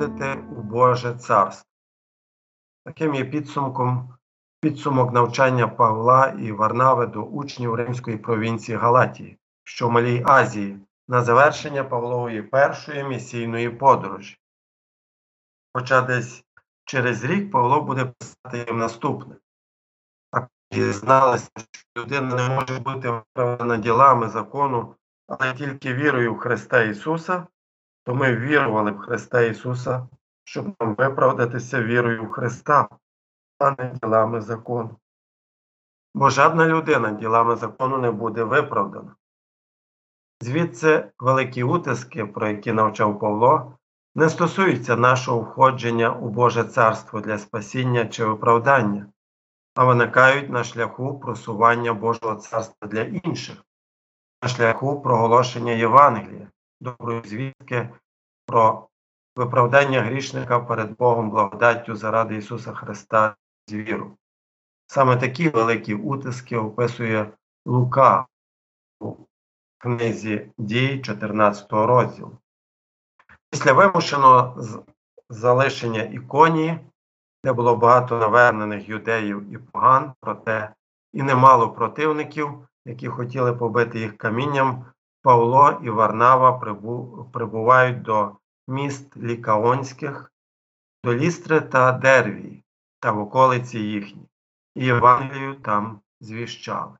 входити у Боже царство. Таким є підсумком підсумок навчання Павла і Варнави до учнів Римської провінції Галатії, що в Малій Азії, на завершення Павлової першої місійної подорожі. Хоча десь через рік Павло буде писати їм наступне. А дізналися, що людина не може бути виправдана ділами закону, але тільки вірою в Христа Ісуса, то ми вірували в Христа Ісуса, щоб нам виправдатися вірою в Христа, а не ділами закону. Бо жодна людина ділами закону не буде виправдана. Звідси великі утиски, про які навчав Павло, не стосуються нашого входження у Боже Царство для спасіння чи виправдання, а виникають на шляху просування Божого царства для інших, на шляху проголошення Євангелія, доброї звістки про виправдання грішника перед Богом благодаттю заради Ісуса Христа з віру. Саме такі великі утиски описує Лука у книзі дій 14 розділу. Після вимушеного залишення іконії, де було багато навернених юдеїв і поган, проте і немало противників, які хотіли побити їх камінням, Павло і Варнава прибувають до міст Лікаонських, до Лістри та Дервії та в околиці їхні, і Євангелію там звіщали.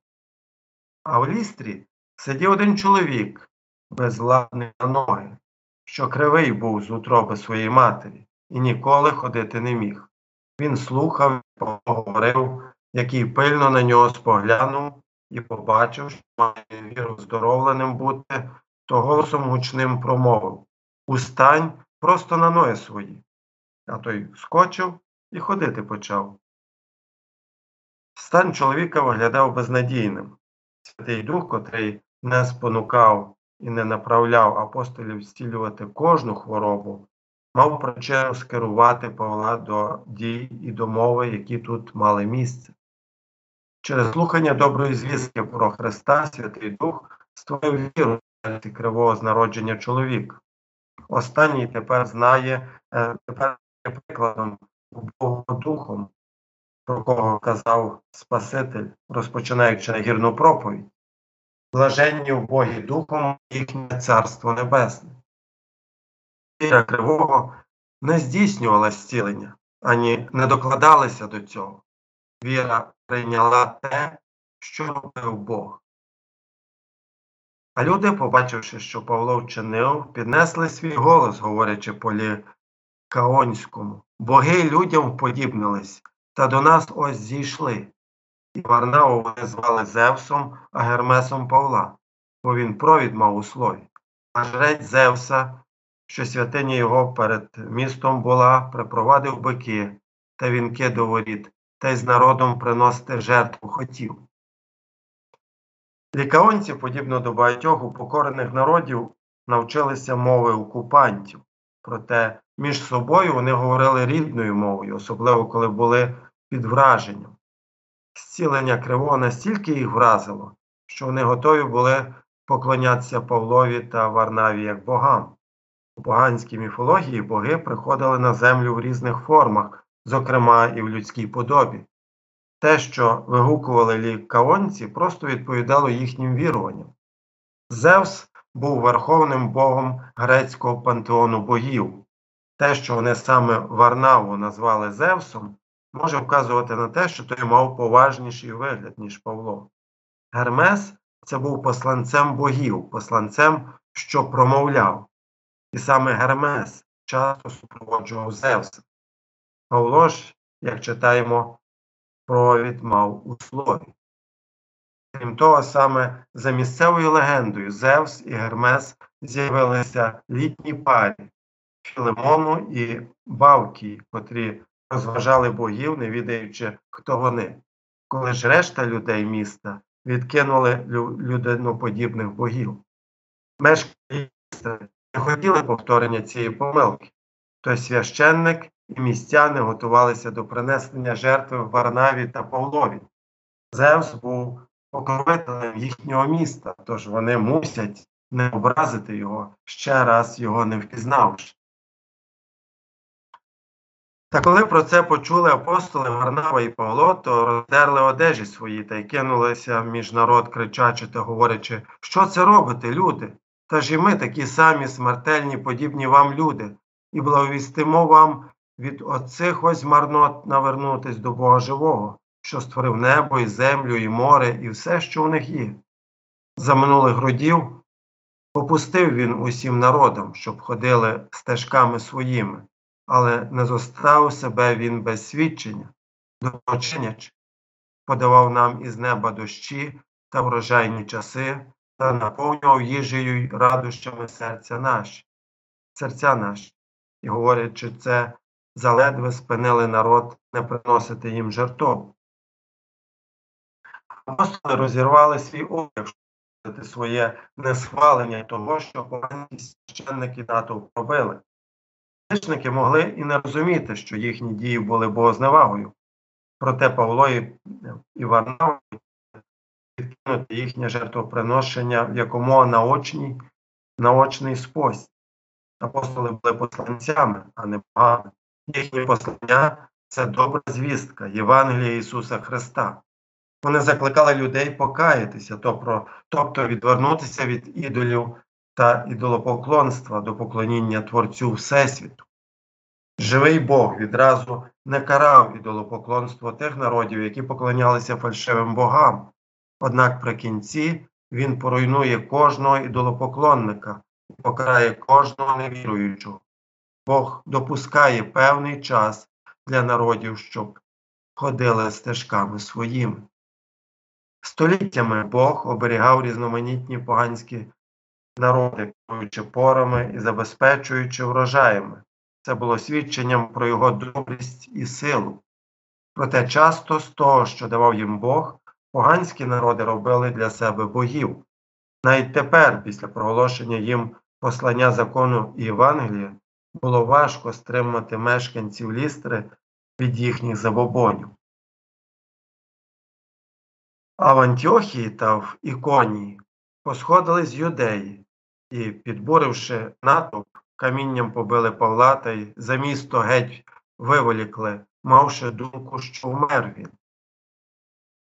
А в Лістрі сидів один чоловік, безладний на ноги, що кривий був з утроби своєї матері, і ніколи ходити не міг. Він слухав поговорив, який пильно на нього споглянув і побачив, що має віру здоровленим бути, то голосом гучним промовив Устань просто на ноги свої. А той скочив і ходити почав. Стан чоловіка виглядав безнадійним. Святий Дух, котрий не спонукав і не направляв апостолів зцілювати кожну хворобу, мав причину скерувати Павла до дій і до мови, які тут мали місце. Через слухання доброї звістки про Христа Святий Дух створив віру кривого з народження чоловіка. Останній тепер знає, е, тепер є прикладом Богом Духом, про кого казав Спаситель, розпочинаючи гірну проповідь. Блаженні в Богі Духом їхнє Царство Небесне. Віра Кривого не здійснювала зцілення, ані не докладалася до цього. Віра прийняла те, що робив Бог. А люди, побачивши, що Павло вчинив, піднесли свій голос, говорячи по Лікаонському. Боги людям вподібнились, та до нас ось зійшли. І Варнаву вони звали Зевсом, а Гермесом Павла, бо він провід мав у слові. А жрець Зевса, що святиня його перед містом була, припровадив бики та вінки до воріт, та й з народом приносити жертву хотів. Лікаонці, подібно до багатьох упокорених народів, навчилися мови окупантів, проте між собою вони говорили рідною мовою, особливо коли були під враженням. Зцілення кривого настільки їх вразило, що вони готові були поклонятися Павлові та Варнаві як богам. У поганській міфології боги приходили на землю в різних формах, зокрема і в людській подобі. Те, що вигукували лікаонці, просто відповідало їхнім віруванням. Зевс був верховним богом грецького пантеону богів. Те, що вони саме Варнаву назвали Зевсом, може вказувати на те, що той мав поважніший вигляд, ніж Павло. Гермес це був посланцем богів, посланцем, що промовляв. І саме Гермес часто супроводжував Зевса. Павло ж, як читаємо, провід мав у слові. Крім того, саме за місцевою легендою Зевс і Гермес з'явилися літні парі Філимону і Бавкії, котрі розважали богів, не відаючи, хто вони, коли ж решта людей міста відкинули людиноподібних богів. Мешканці не хотіли повторення цієї помилки, то священник і містяни готувалися до принесення жертви в Варнаві та Павлові. Зевс був покровителем їхнього міста, тож вони мусять не образити його, ще раз його не впізнавши. Та коли про це почули апостоли Варнава і Павло, то роздерли одежі свої та й кинулися між народ, кричачи та говорячи, що це робите, люди? Та ж і ми такі самі смертельні, подібні вам люди, і благовістимо вам від оцих ось марнот навернутись до Бога живого, що створив небо і землю, і море, і все, що у них є. За минулих родів попустив він усім народам, щоб ходили стежками своїми але не зоставив себе він без свідчення, Доброчиняч подавав нам із неба дощі та врожайні часи та наповнював їжею й радощами серця наші, серця наші, і, говорячи це, заледве спинили народ не приносити їм жертов. Апостоли розірвали свій одяг, щоб своє несхвалення того, що погані священники натовп робили. Язичники могли і не розуміти, що їхні дії були богозневагою. Проте Павло і, і відкинути їхнє жертвоприношення в якомога наочний спосіб. Апостоли були посланцями, а не богами. Їхнє послання це добра звістка Євангелія Ісуса Христа. Вони закликали людей покаятися, тобто відвернутися від ідолів та ідолопоклонства до поклоніння Творцю Всесвіту. Живий Бог відразу не карав ідолопоклонство тих народів, які поклонялися фальшивим богам, однак при кінці він поруйнує кожного ідолопоклонника і покарає кожного невіруючого. Бог допускає певний час для народів, щоб ходили стежками своїми. Століттями Бог оберігав різноманітні поганські народи, керуючи порами і забезпечуючи врожаями. Це було свідченням про його добрість і силу. Проте часто з того, що давав їм Бог, поганські народи робили для себе богів. Навіть тепер, після проголошення їм послання закону і Євангелія, було важко стримати мешканців лістри від їхніх забобонів. А в Антіохії та в Іконії посходили з юдеї і, підбуривши натовп, камінням побили Павла та й за місто геть виволікли, мавши думку, що вмер він.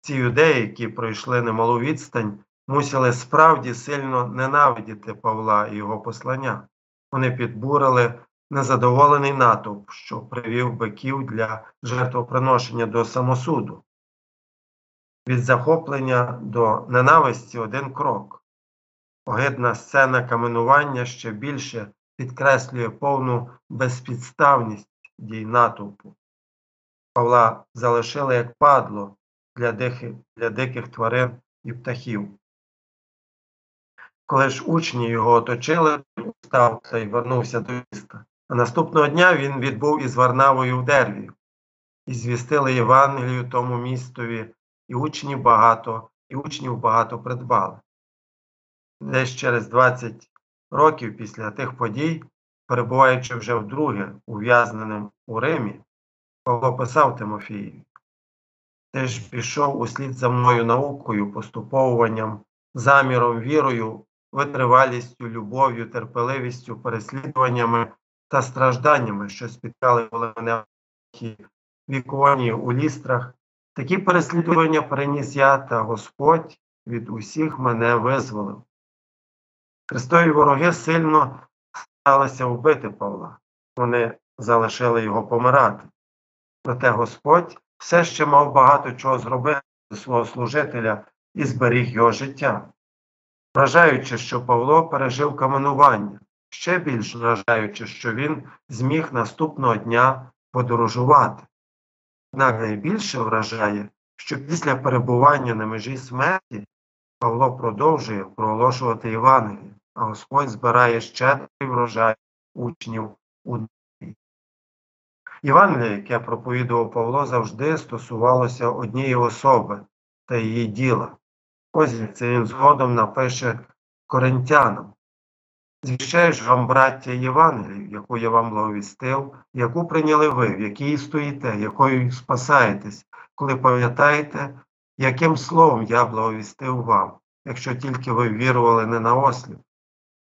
Ці юдеї, які пройшли немалу відстань, мусили справді сильно ненавидіти Павла і його послання. Вони підбурили незадоволений натовп, що привів биків для жертвоприношення до самосуду. Від захоплення до ненависті один крок. Огидна сцена каменування ще більше підкреслює повну безпідставність дій натовпу. Павла залишили як падло для диких, для диких тварин і птахів. Коли ж учні його оточили, став та й вернувся до міста. Наступного дня він відбув із Варнавою в Дервію і звістили Євангелію тому містові, і учні багато, і учнів багато придбали. Десь через 20 років після тих подій, перебуваючи вже вдруге ув'язненим у Римі, Павло писав Тимофієві, ти ж пішов услід за мною наукою, поступовуванням, заміром, вірою, витривалістю, любов'ю, терпеливістю, переслідуваннями та стражданнями, що спіткали мене в віконі у лістрах. Такі переслідування приніс я та Господь від усіх мене визволив. Христові вороги сильно сталися вбити Павла, вони залишили його помирати. Проте Господь все ще мав багато чого зробити для свого служителя і зберіг його життя. Вражаючи, що Павло пережив каменування, ще більш вражаючи, що він зміг наступного дня подорожувати. Однак найбільше вражає, що після перебування на межі смерті Павло продовжує проголошувати Євангеліє а Господь збирає щедрий врожай учнів у небі. Євангеліє, яке проповідував Павло, завжди стосувалося однієї особи та її діла. Ось це він згодом напише коринтянам. Звіщаю ж вам, браття, Євангелію, яку я вам благовістив, яку прийняли ви, в якій стоїте, якою спасаєтесь, коли пам'ятаєте, яким словом я благовістив вам, якщо тільки ви вірували не на осліп,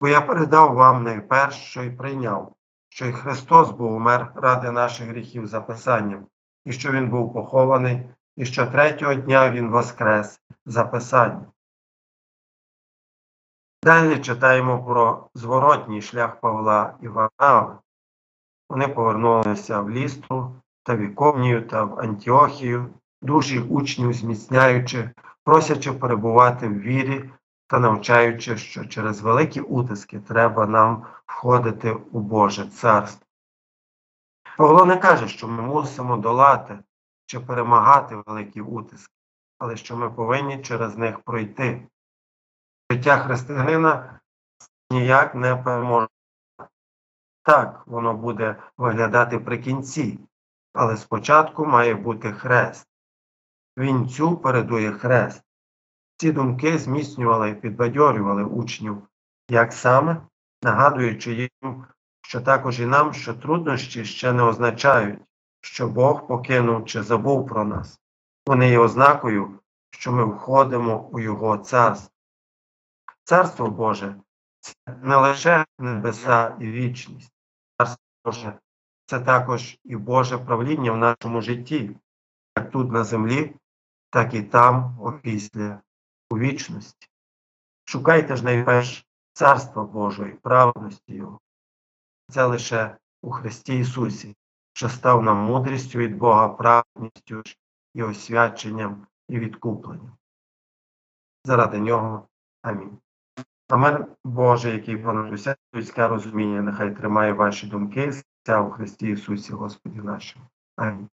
бо я передав вам найперше, що й прийняв, що і Христос був умер ради наших гріхів за Писанням, і що Він був похований, і що третього дня Він воскрес за Писанням. Далі читаємо про зворотній шлях Павла і Варнави. Вони повернулися в Лістру та Віковнію та в Антіохію, душі учнів зміцняючи, просячи перебувати в вірі та навчаючи, що через великі утиски треба нам входити у Боже Царство. Павло не каже, що ми мусимо долати чи перемагати великі утиски, але що ми повинні через них пройти. Життя християнина ніяк не переможе. Так, воно буде виглядати при кінці, але спочатку має бути хрест. Вінцю передує хрест. Ці думки зміцнювали і підбадьорювали учнів, як саме, нагадуючи їм, що також і нам, що труднощі ще не означають, що Бог покинув чи забув про нас. Вони є ознакою, що ми входимо у Його царство. Царство Боже це не лише небеса і вічність. Царство Боже це також і Боже правління в нашому житті, як тут на землі, так і там, опісля, у вічності. Шукайте ж найперше Царства Божого і праведності Його. Це лише у Христі Ісусі, що став нам мудрістю від Бога, праведністю і освяченням і відкупленням. Заради нього. Амінь. А Боже, який понад усе людське розуміння, нехай тримає ваші думки, серця у Христі Ісусі, Господі нашому. Амінь.